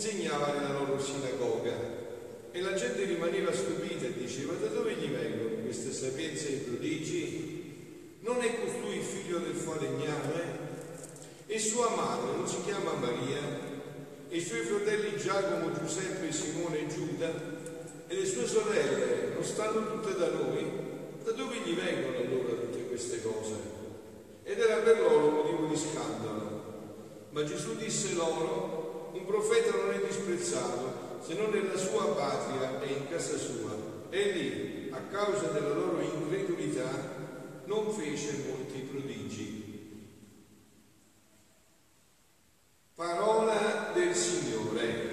insegnava nella loro sinagoga e la gente rimaneva stupita e diceva da dove gli vengono queste sapienze e prodigi? Non è costui il figlio del falegname? E sua madre non si chiama Maria? E i suoi fratelli Giacomo, Giuseppe, Simone e Giuda? E le sue sorelle non stanno tutte da noi? Da dove gli vengono allora tutte queste cose? Ed era per loro motivo di scandalo. Ma Gesù disse loro, un profeta non è disprezzato se non nella sua patria e in casa sua. E lì, a causa della loro incredulità, non fece molti prodigi. Parola del Signore.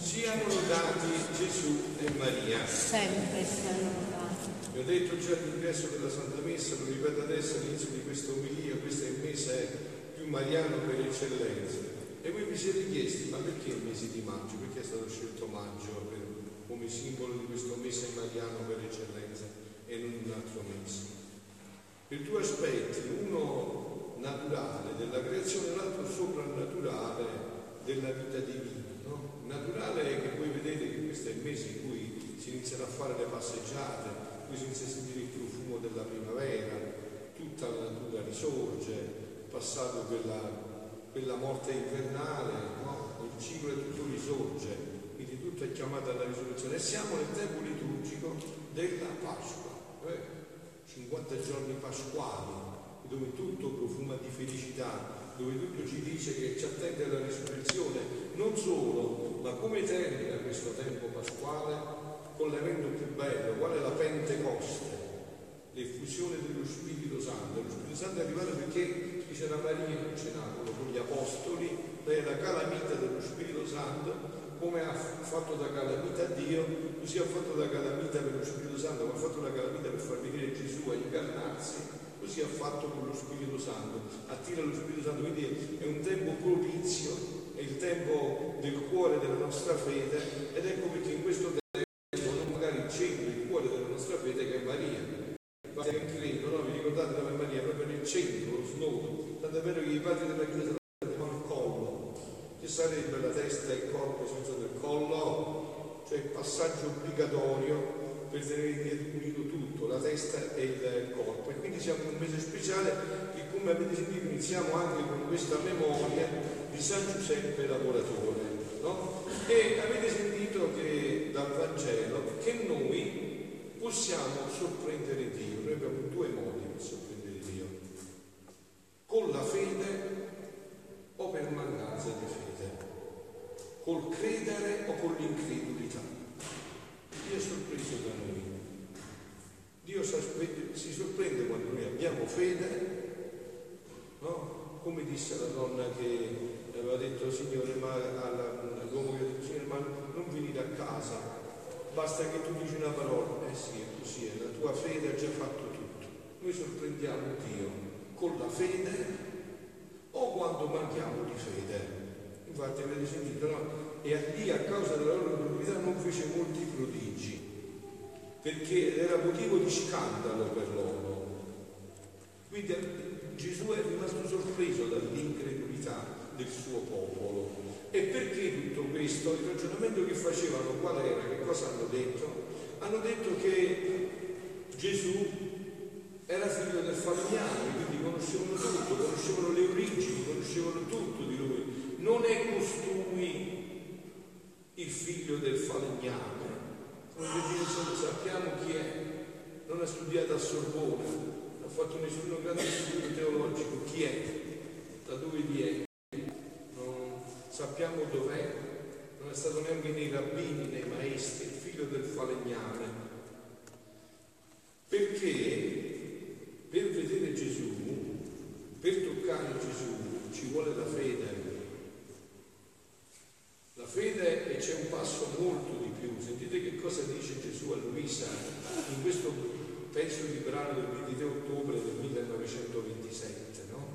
Siano lodati Gesù e Maria. Sempre siano lodati. Vi ho detto già all'ingresso della Santa Messa, lo ripeto adesso all'inizio di questa omelia, questo è il mese mariano per eccellenza. E voi vi siete chiesti, ma perché il mese di maggio? Perché è stato scelto maggio per, come simbolo di questo mese mariano per eccellenza e non un altro mese? Per due aspetti, uno naturale della creazione e l'altro soprannaturale della vita divina. No? Naturale è che voi vedete che questo è il mese in cui si iniziano a fare le passeggiate, in cui si inizia a sentire il profumo della primavera, tutta la natura risorge, passato quella quella morte invernale, no? il ciclo è tutto risorge, quindi tutto è chiamato alla risurrezione. E siamo nel tempo liturgico della Pasqua, eh? 50 giorni pasquali, dove tutto profuma di felicità, dove tutto ci dice che ci attende la risurrezione, non solo, ma come termina questo tempo pasquale con l'evento più bello, qual è la Pentecoste, l'effusione dello Spirito Santo. Lo Spirito Santo è arrivato perché c'era Maria in cenacolo con gli apostoli, lei è la calamita dello Spirito Santo, come ha fatto da calamita Dio, così ha fatto da calamita per lo Spirito Santo, come ha fatto la calamita per far venire Gesù a incarnarsi, così ha fatto con lo Spirito Santo, attira lo Spirito Santo, quindi è un tempo propizio, è il tempo del cuore della nostra fede ed ecco perché in questo tempo non magari centro il cuore della nostra fede che è Maria. Ma credo, no? Vi ricordate dove Maria? Proprio nel centro, Tant'è vero che i padri della Chiesa chiamano il collo. Che sarebbe la testa e il corpo senza del collo? Cioè il passaggio obbligatorio per tenere unito tutto, la testa e il corpo. E quindi siamo in un mese speciale che come avete sentito iniziamo anche con questa memoria di San Giuseppe lavoratore. No? E avete sentito che dal Vangelo che noi possiamo sorprendere Dio. Noi abbiamo due modi per sorprendere con la fede o per mancanza di fede, col credere o con l'incredulità. Dio è sorpreso da noi. Dio si sorprende quando noi abbiamo fede, no? come disse la donna che aveva detto Signore, ma all'uomo che ha detto Signore, ma non venire a casa, basta che tu dici una parola. Eh sì, è così, è la tua fede ha già fatto tutto. Noi sorprendiamo Dio con la fede o quando manchiamo di fede. Infatti avete sentito, no? E lì a causa della loro incredulità non fece molti prodigi, perché era motivo di scandalo per loro. Quindi Gesù è rimasto sorpreso dall'incredulità del suo popolo. E perché tutto questo? Il ragionamento che facevano qual era? Che cosa hanno detto? Hanno detto che Gesù era figlio del falegname, quindi conoscevano tutto, conoscevano le origini, conoscevano tutto di lui. Non è costui il figlio del falegname, come dire, sappiamo chi è, non ha studiato a Sorbona, non ha fatto nessun grande studio teologico, chi è, da dove viene, non sappiamo dov'è, non è stato neanche nei rabbini, nei maestri, il figlio del falegname. Perché per vedere Gesù, per toccare Gesù, ci vuole la fede. La fede e c'è un passo molto di più. Sentite che cosa dice A Luisa in questo pezzo di brano del 23 ottobre del 1927, no?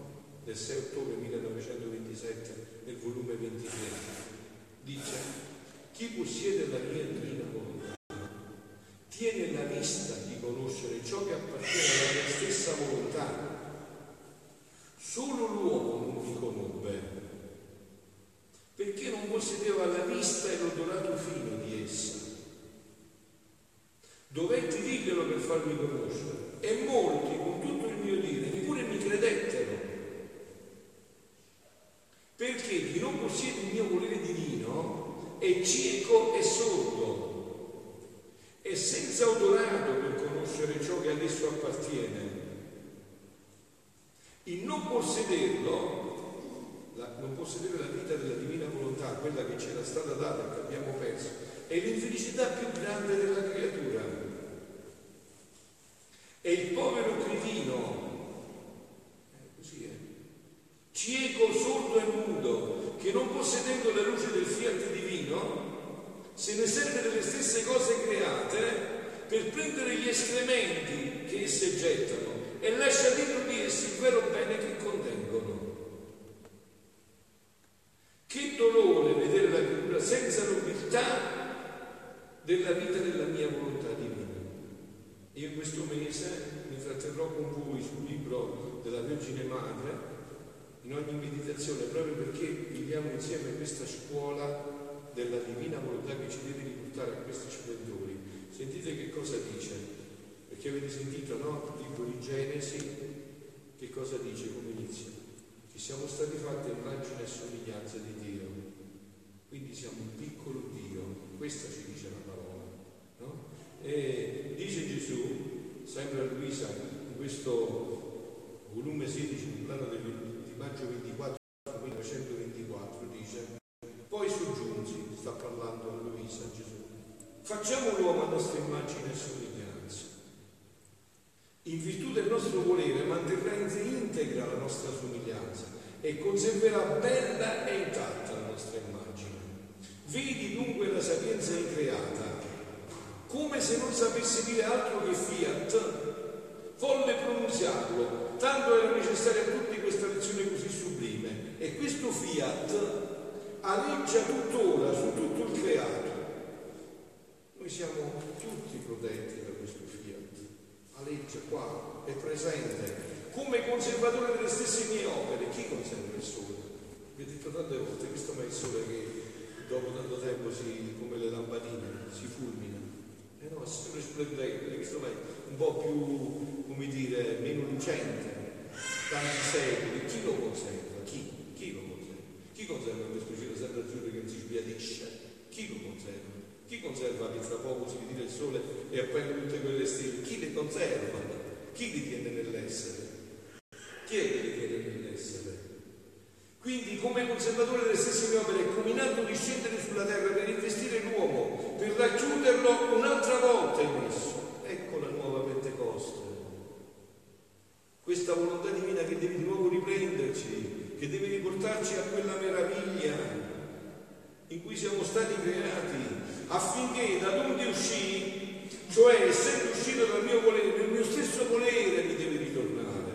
Del 6 ottobre 1927 nel volume 23. Dice, chi possiede la mia divina volontà tiene la vista di conoscere ciò che appartiene alla mia stessa volontà. Solo l'uomo non mi conobbe, perché non possedeva la vista e l'odorato fino di essa. Dovetti dirglielo per farmi conoscere e molti con tutto il mio dire neppure mi credettero. Perché chi non possiede il mio volere divino è cieco e sordo e senza odorato per conoscere ciò che ad esso appartiene. Il non possederlo, la, non possedere la vita della divina volontà, quella che ci era stata data e che abbiamo perso, è l'infelicità più grande della creatura. E il povero cretino, eh, così è, cieco, sordo e mudo, che non possedendo la luce del fiat divino, se ne serve delle stesse cose create per prendere gli escrementi che esse gettano e lascia dentro di essi il vero bene che contengono. Che dolore vedere la creatura senza nobiltà della vita della mia volontà divina. Io in questo mese mi tratterrò con voi sul libro della Vergine Madre in ogni meditazione proprio perché viviamo insieme questa scuola della divina volontà che ci deve riportare a questi splendori. Sentite che cosa dice, perché avete sentito, no? Il libro di Genesi, che cosa dice, come inizia? Che siamo stati fatti immagine e somiglianza di Dio, quindi siamo un piccolo Dio, questa ci dice la parola, no? E dice Gesù, sempre a Luisa, in questo volume 16, il plano di maggio 24, 1924, dice, poi soggiunsi, sta parlando a Luisa Gesù, facciamo l'uomo a nostra immagine e somiglianza. In virtù del nostro volere manterrà integra la nostra somiglianza e conserverà bella e intatta la nostra immagine. Vedi dunque la sapienza increata come se non sapesse dire altro che fiat, volle pronunziarlo, tanto era necessaria a tutti questa lezione. E questo fiat aleggia tuttora su tutto il creato. Noi siamo tutti protetti da questo fiat, aleggia qua, è presente, come conservatore delle stesse mie opere. Chi conserva il sole? Vi ho detto tante volte, questo è il sole che dopo tanto tempo si, come le lampadine, si fulmina. Eh no, è sempre splendente, questo è un po' più, come dire, meno lucente, tanti secoli. Chi lo conserva? Chi? Chi lo conserva? Chi conserva questo cielo sempre azzurro che non si sbiadisce? Chi lo conserva? Chi conserva che tra poco si ritira il sole e appende tutte quelle stelle? Chi le conserva? Chi li tiene nell'essere? Chi è che li tiene nell'essere? Quindi, come conservatore delle stesse opere, è cominato di scendere sulla terra per investire l'uomo, per racchiuderlo un'altra volta in esso. Ecco la nuova Pentecoste. Questa volontà divina che deve di nuovo riprenderci, che deve riportarci a quella meraviglia in cui siamo stati creati, affinché da donde uscì, cioè essendo uscito dal mio volere, nel mio stesso volere mi deve ritornare.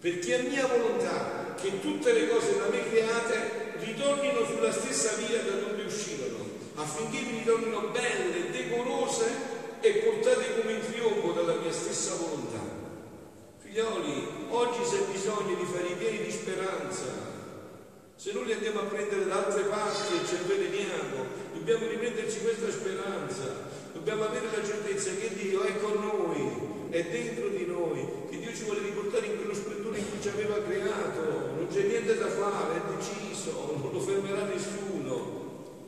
Perché è mia volontà che tutte le cose da me create ritornino sulla stessa via da dove uscirono, affinché mi ritornino belle, decorose e portate come in trionfo dalla mia stessa volontà. Figlioli, oggi c'è bisogno di fare i pieni di speranza. Se noi li andiamo a prendere da altre parti e ci avveleniamo, dobbiamo riprenderci questa speranza. Dobbiamo avere la certezza che Dio è con noi, è dentro di noi, che Dio ci vuole riportare in quello splendore in cui ci aveva creato. Non c'è niente da fare, è deciso, non lo fermerà nessuno.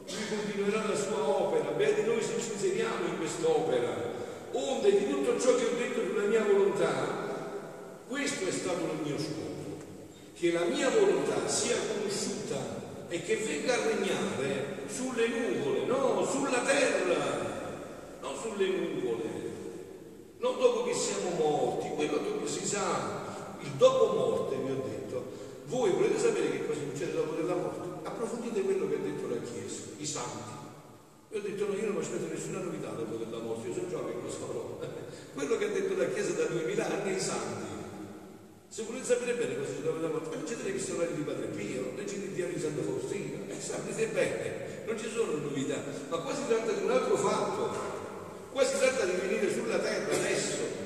Lui continuerà la sua opera, beati noi se ci inseriamo in quest'opera. Onde di tutto ciò che ho detto sulla mia volontà, questo è stato il mio scopo, che la mia volontà sia conosciuta e che venga a regnare sulle nuvole, no, sulla terra, non sulle nuvole, non dopo che siamo morti, quello dopo si sa, il dopo morte vi ho detto. Voi volete sapere che cosa succede dopo della morte? Approfondite quello che ha detto la Chiesa, i santi. Io ho detto no, io non mi aspetto nessuna novità dopo della morte, io sono già che lo sarò. Quello che ha detto la Chiesa da duemila anni i santi. Se volete sapere bene cosa succede dopo la morte, leggete l'epistolare di Padre Pio, leggete il diario di Santa Faustina, e sapete bene. non ci sono novità, ma qua si tratta di un altro fatto, qua si tratta di venire sulla terra adesso.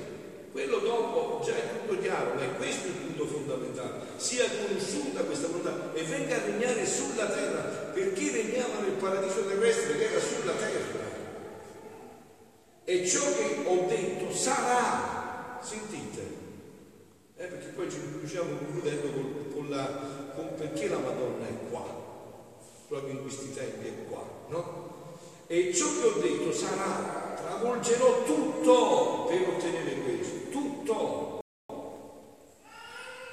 Quello dopo già è tutto chiaro, ma è questo il punto fondamentale. Sia conosciuta questa volontà e venga a regnare sulla terra, perché regnava nel paradiso terrestre che era sulla terra. E ciò che ho detto sarà, sentite, eh, perché poi ci riusciamo concludendo con, con la, con perché la Madonna è qua, proprio in questi tempi è qua, no? E ciò che ho detto sarà, travolgerò tutto per ottenere questo, tutto.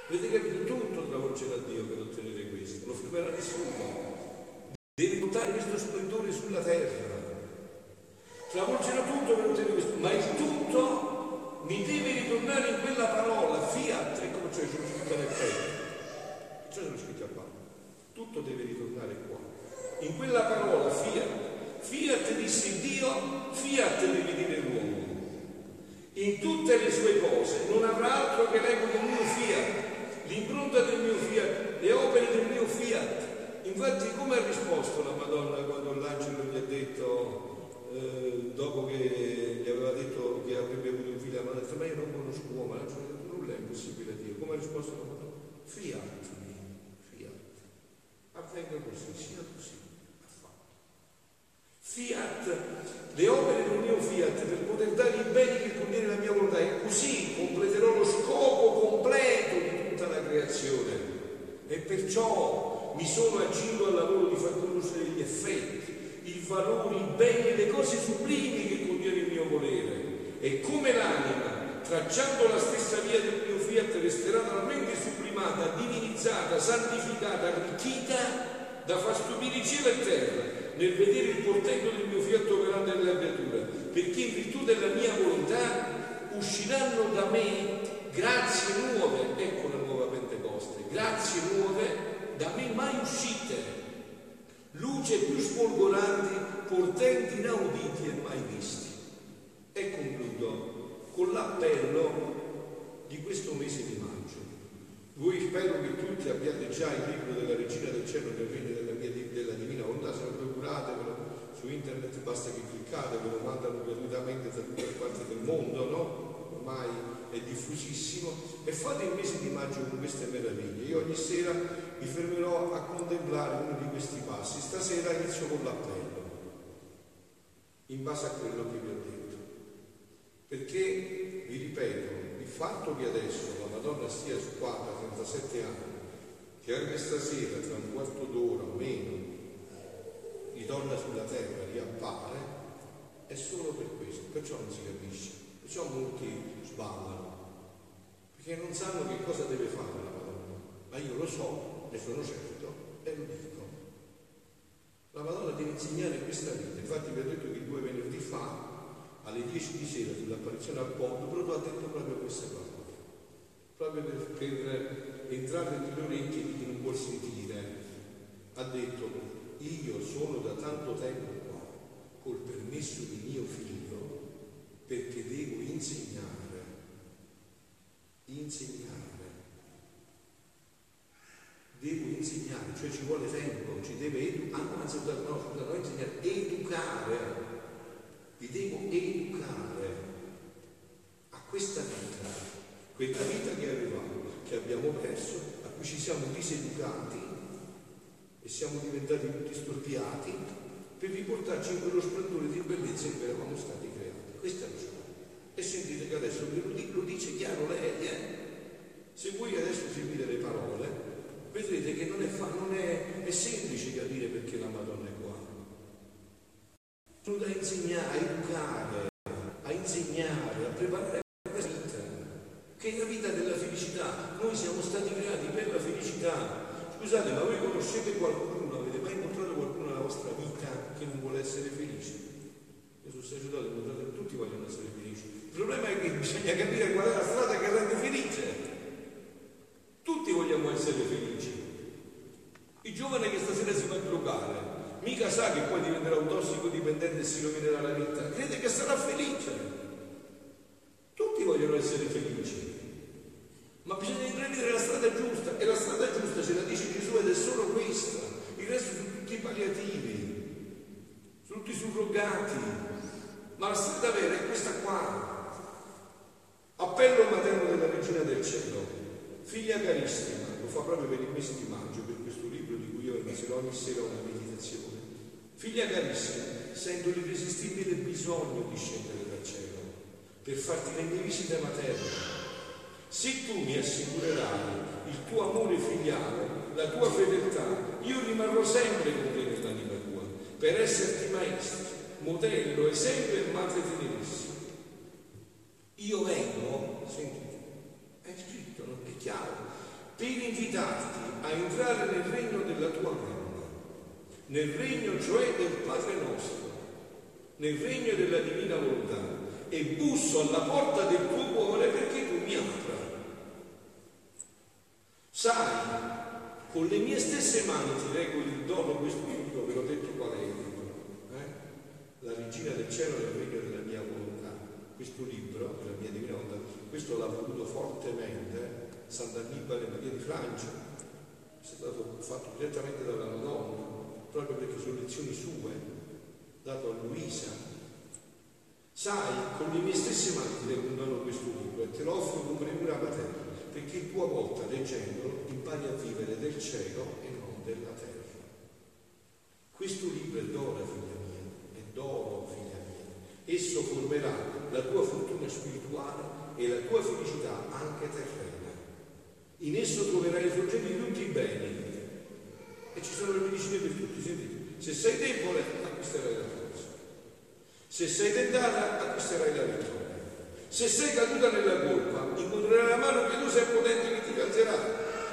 Avete capito? Tutto travolgerà Dio per ottenere questo, non fermerà nessuno. Deve portare questo splendore sulla terra. Travolgerà tutto per ottenere questo, ma il tutto mi deve ritornare in quella parola, fiat, ecco cioè sono scritto nel petto. Cioè sono scritto a Paolo. Tutto deve ritornare qua. In quella parola, fiat. Fiat disse Dio, fiat deve dire l'uomo. In tutte le sue cose non avrà altro che l'eco del mio fiat, l'impronta del mio fiat, le opere del mio fiat. Infatti come ha risposto la Madonna quando l'angelo gli ha detto, eh, dopo che gli aveva detto che avrebbe avuto un figlio, ha detto ma io non conosco uomo, nulla è impossibile a Dio. Come ha risposto la Madonna? Fiat, fiat. Avvenga così, sia così. Fiat, le opere del mio fiat per poter dare i beni che contiene la mia volontà e così completerò lo scopo completo di tutta la creazione. E perciò mi sono agito al lavoro di far conoscere gli effetti, i valori, i beni e le cose sublimi che contiene il mio volere. E come l'anima, tracciando la stessa via del mio fiat, resterà talmente sublimata, divinizzata, santificata, arricchita da far stupire cielo e terra nel vedere il portento del mio fiat operante nella creatura, perché in virtù della mia volontà usciranno da me grazie nuove, ecco la nuova Pentecoste, grazie nuove da me mai uscite, luce più sfolgoranti, portenti inauditi e mai visti. E concludo con l'appello di questo mese di maggio. Voi spero che tutti abbiate già il libro della Regina del Cielo del Regno della, della Divina Volontà, procuratevelo su internet, basta che cliccate, ve lo mandano gratuitamente da tutte le parti del mondo, no? Ormai è diffusissimo. E fate il mese di maggio con queste meraviglie. Io ogni sera mi fermerò a contemplare uno di questi passi. Stasera inizio con l'appello, in base a quello che vi ho detto. Perché, vi ripeto, il fatto che adesso la Madonna stia qua da 37 anni, che anche stasera, tra un quarto d'ora o meno, ritorna sulla terra, riappare, è solo per questo, perciò non si capisce, perciò molti sballano, perché non sanno che cosa deve fare la Madonna, ma io lo so, ne sono certo e lo dico. La Madonna deve insegnare questa vita, infatti vi ho detto che due venerdì fa alle 10 di sera sull'apparizione al ponte, proprio ha detto proprio queste parole, proprio per, per entrare nelle orecchie di chi non vuol sentire. Ha detto, io sono da tanto tempo qua, col permesso di mio figlio, perché devo insegnare, insegnare. Devo insegnare, cioè ci vuole tempo, ci deve educare, anzi no, scusa, non insegnare, educare vi devo educare a questa vita, quella vita che avevamo, che abbiamo perso, a cui ci siamo diseducati e siamo diventati tutti storpiati per riportarci in quello splendore di bellezza in cui eravamo stati creati. Questa è la scuola. E sentite che adesso lo dice chiaro lei, eh? Se voi adesso seguite le parole, vedrete che non è, fa, non è, è semplice capire perché la Madonna è qua sono da insegnare, a educare, a insegnare, a preparare la vita, che è la vita della felicità. Noi siamo stati creati per la felicità. Scusate, ma voi conoscete qualcuno, avete mai incontrato qualcuno nella vostra vita che non vuole essere felice? Io sono sacerdote, ho incontrato che tutti vogliono essere felici. Il problema è che bisogna capire qual è la strada che rende felice. Tutti vogliamo essere felici. Il giovane che stasera si fa drogare, mica sa che poi diventerà un tossicodipendente e si rovinerà la vita, crede che sarà felice. Tutti vogliono essere felici, ma bisogna intraprendere la strada giusta e la strada giusta ce la dice Gesù ed è solo questa, il resto sono tutti palliativi. tutti surrogati, ma la strada vera è questa qua. Appello materno della Regina del Cielo, figlia carissima, lo fa proprio per il mese di maggio, per questo libro di cui io inizierò ogni sera una meditazione. Figlia carissima, sento l'irresistibile bisogno di scendere dal cielo per farti le mie visite materne. Se tu mi assicurerai il tuo amore filiale, la tua fedeltà, io rimarrò sempre con te nell'anima tua, per esserti maestro, modello, e madre tenerissima. Io vengo, senti, è scritto, non è chiaro, per invitarti a entrare nel regno della tua mamma, nel regno cioè del Padre nostro, nel regno della divina volontà e busso alla porta del tuo cuore perché tu mi apra. Sai, con le mie stesse mani ti reggo il dono questo libro, ve l'ho detto qual è il libro, eh? La regina del cielo nel regno della mia volontà. Questo libro, della mia divina volontà, questo l'ha voluto fortemente Sant'Annibale Maria di Francia, è stato fatto direttamente dalla Madonna, proprio perché sono lezioni sue, dato a Luisa, Sai, con le mie stesse mani ti recondano questo libro e te lo offro come premura materna, perché tu a volta leggendolo impari a vivere del cielo e non della terra. Questo libro è d'oro, figlia mia, è d'oro, figlia mia. Esso formerà la tua fortuna spirituale e la tua felicità anche terrena. In esso troverai i sorgenti di tutti i beni. E ci sono le medicine per tutti, sentite. Se sei debole, acquisterai la forza. Se sei tentata, acquisterai la vittoria. Se sei caduta nella colpa, incontrerai la mano pietosa e potente che ti calzerà.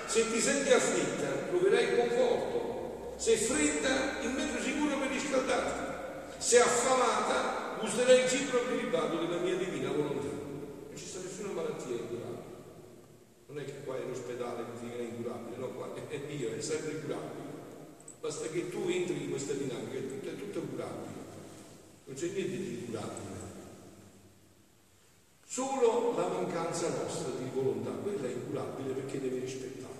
Se ti senti afflitta, troverai conforto. Se fredda, il mezzo sicuro per riscaldarti. Se affamata, gusterai il cibo prelibato della mia divina volontà. Non ci sta nessuna malattia incurabile. Non è che qua è l'ospedale che ti viene incurabile, no, qua è Dio, è sempre curabile. Basta che tu entri in questa dinamica, è tutto, è tutto curabile. Non c'è niente di incurabile. Solo la mancanza nostra di volontà, quella è incurabile perché deve rispettare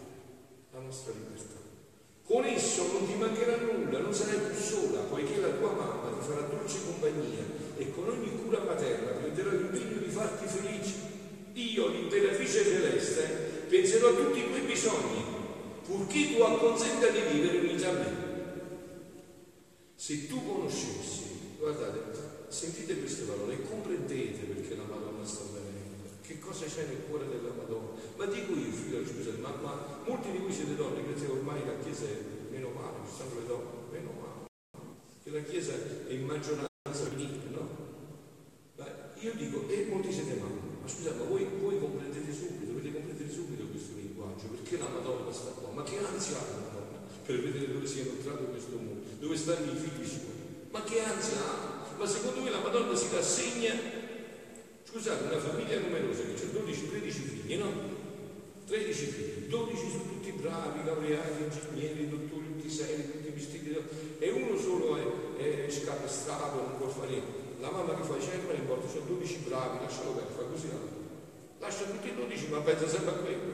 la nostra libertà. Con esso non ti mancherà nulla, non sarai più sola, poiché la tua mamma ti farà dolce compagnia e con ogni cura materna prenderà l'impegno di farti felice. Io, l'imperatrice celeste, penserò a tutti i tuoi bisogni, purché tu acconsenta di vivere unita a me. Se tu conoscessi Guardate, sentite queste parole e comprendete perché la Madonna sta venendo, che cosa c'è nel cuore della Madonna. Ma dico io, figlio, scusate, ma, ma molti di voi siete donne, che ormai la Chiesa è meno male, ci stanno le donne, meno male, che la Chiesa è in maggioranza femminile, no? Ma io dico, e molti siete mamme, ma scusate, ma voi, voi comprendete subito, dovete comprendere subito questo linguaggio, perché la Madonna sta qua, ma che ansia ha la Madonna per vedere dove si è inoltrato questo mondo, dove stanno i figli suoi. Ma che ansia ha? Ma secondo me la Madonna si rassegna, scusate, una famiglia numerosa che c'è 12-13 figli, no? 13 figli, 12 sono tutti bravi, laureati, ingegneri, dottori, tutti seri, tutti vestiti, e uno solo è, è scapestrato, non può fare niente. La mamma che fa i non importa, sono 12 bravi, lascialo per, fa così. Lascia tutti i 12, ma pensa sempre a quello,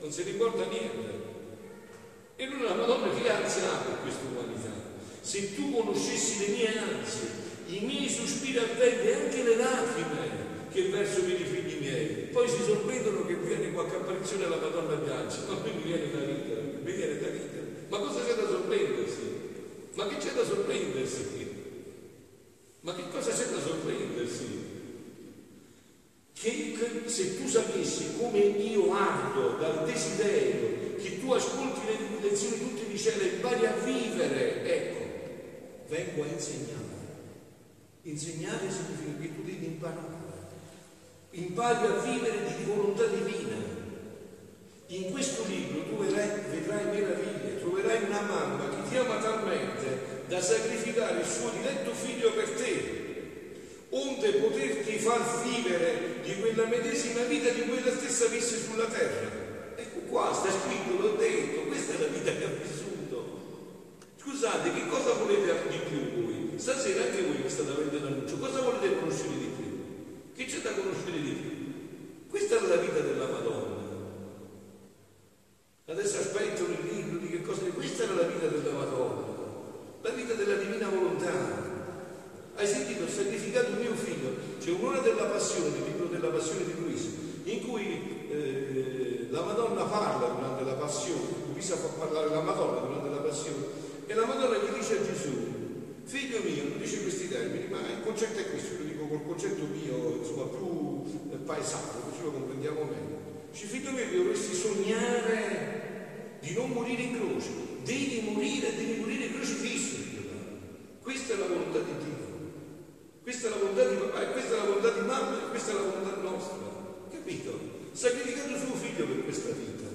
non ne importa niente. E lui la Madonna che ansia ha per questa umanità? se tu conoscessi le mie ansie, i miei sospiri ardenti e anche le lacrime che verso per i figli miei, poi si sorprendono che viene qualche apparizione alla Madonna piange, ma me mi viene da ridere, mi viene da ridere. Ma cosa c'è da sorprendersi? Ma che c'è da sorprendersi? Ma che cosa c'è da sorprendersi? Che, che se tu sapessi come io ardo dal desiderio che tu ascolti le lezioni tutte di cielo e impari a vivere, ecco, vengo a insegnare. Insegnare significa che tu devi imparare. Impari a vivere di volontà divina. In questo libro tu vedrai, vedrai meraviglie, troverai una mamma che ti ama talmente da sacrificare il suo diletto figlio per te, onde poterti far vivere di quella medesima vita di quella stessa visse sulla terra. Ecco qua, sta scritto, l'ho detto, questa è la vita che ha vissuto. Scusate, che cosa volete di più voi? Stasera anche voi mi state avendo l'annuncio, cosa volete conoscere di più? Che c'è da conoscere di più? Questa è la vita della Madonna. Adesso aspetto il libro di che cosa... Questa era la vita della Madonna, la vita della divina volontà. parla durante la passione, Luisa fa parlare la Madonna durante la passione e la Madonna gli dice a Gesù, figlio mio, non dice questi termini, ma il concetto è questo, lo dico col concetto mio, insomma, più eh, paesano, così lo comprendiamo meglio. Dice, figlio mio, dovresti sognare di non morire in croce, devi morire, devi morire crocifisso, questa è la volontà di Dio. Questa è la volontà di papà, e questa è la volontà di mamma, e questa è la volontà nostra. Capito? Sacrificato suo figlio per questa vita.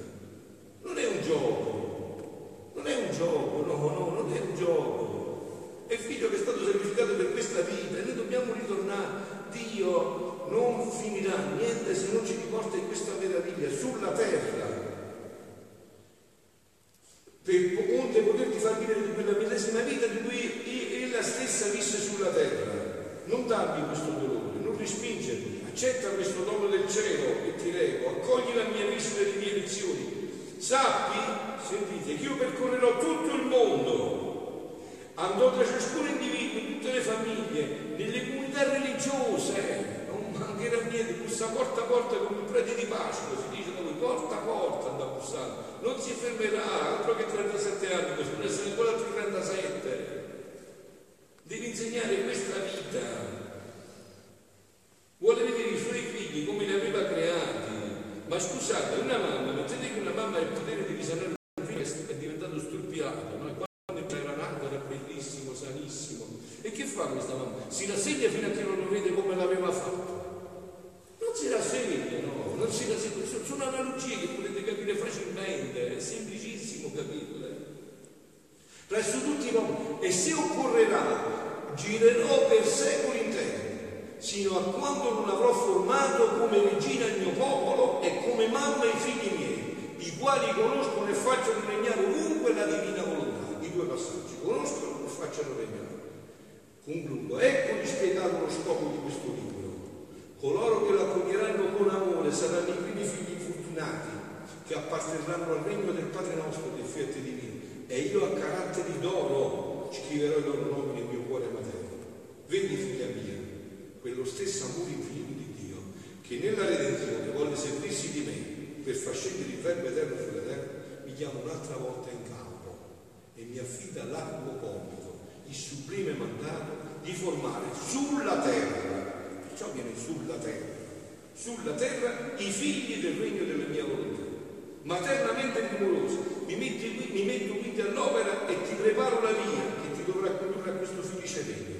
Non è un gioco, non è un gioco, no, no, non è un gioco. È il figlio che è stato sacrificato per questa vita e noi dobbiamo ritornare. Dio non finirà niente se non ci riporta in questa meraviglia sulla terra per onde poterti far vivere di quella medesima vita di cui ella stessa visse sulla terra. Non darmi questo dolore, non respingermi, accetta questo dono del cielo e ti rego, accogli la mia visita e le mie lezioni. Sappi, sentite, che io percorrerò tutto il mondo, andrò tra ciascun individuo, in tutte le famiglie, nelle comunità religiose, non mancherà niente, bussa porta a porta come un prete di Pasqua, si dice da voi, porta a porta andrà bussando, non si fermerà, altro che 37 anni, ne essere ancora altri 37. Devi insegnare questa vita. Vuole vedere i suoi figli come li aveva creati. Ma scusate, una mamma, mettete che una mamma ha il potere di risanare un figlio è diventato stuppiato, no? E quando era nato era bellissimo, sanissimo. E che fa questa mamma? Si rassegna fino a che non lo vede come l'aveva fatto. Non si rassegna, no, non si rassegna. Sono analogie che potete capire facilmente, è semplicissimo capirle. Presso tutti i popoli, e se occorrerà, girerò per secoli interi sino a quando non avrò formato come regina il mio popolo e come mamma i figli miei, i quali conoscono e facciano regnare ovunque la divina volontà. I due passaggi, conoscono e facciano regnare. Concludo, ecco dispiegato lo scopo di questo libro. Coloro che lo accoglieranno con amore saranno i primi figli fortunati che apparterranno al regno del Padre nostro, del Fiat Divino. E io a caratteri d'oro scriverò i loro nomi nel mio cuore materno. Vedi, figlia mia, quello stesso amore infinito di Dio che nella redenzione volle servirsi di me per far scendere il verbo eterno sulla terra, mi chiama un'altra volta in campo e mi affida l'arduo compito, il sublime mandato di formare sulla terra, perciò viene sulla terra, sulla terra i figli del regno della mia volontà, maternamente timorosa, mi, metti, mi metto quindi all'opera e ti preparo la via che ti dovrà condurre a questo felice regno.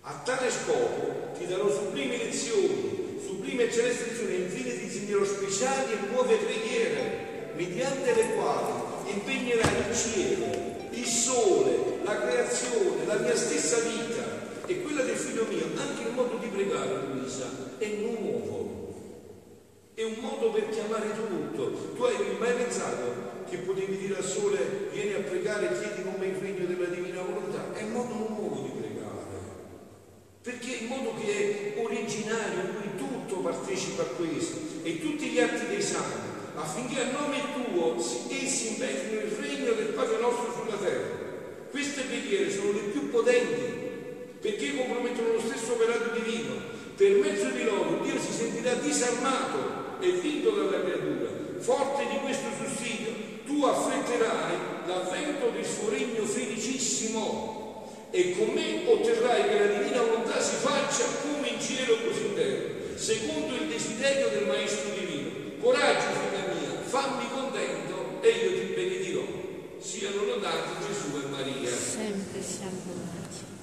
A tale scopo ti darò sublimi lezioni, sublime e celesti lezioni, infine ti insegnerò speciali e nuove preghiere, mediante le quali impegnerai il cielo, il sole, la creazione, la mia stessa vita e quella del figlio mio, anche il modo di pregare, Luisa, è nuovo. È un modo per chiamare tutto. Tu hai mai pensato che potevi dire al sole vieni a pregare e chiedi come il regno della divina volontà? È un modo nuovo di pregare perché in modo che è originario, in cui tutto partecipa a questo e tutti gli atti dei santi, affinché a nome tuo essi impetrino il regno del Padre nostro sulla terra. Queste preghiere sono le più potenti perché compromettono lo stesso operato divino. Per mezzo di loro Dio si sentirà disarmato e vinto dalla creatura. Forte di questo sussidio, tu affretterai l'avvento del suo regno felicissimo e con me otterrai che la divina volontà si faccia come in cielo così in terra, secondo il desiderio del Maestro Divino. Coraggio, figlia mia, fammi contento e io ti benedirò. Siano lodati Gesù e Maria. Sempre siamo lodati.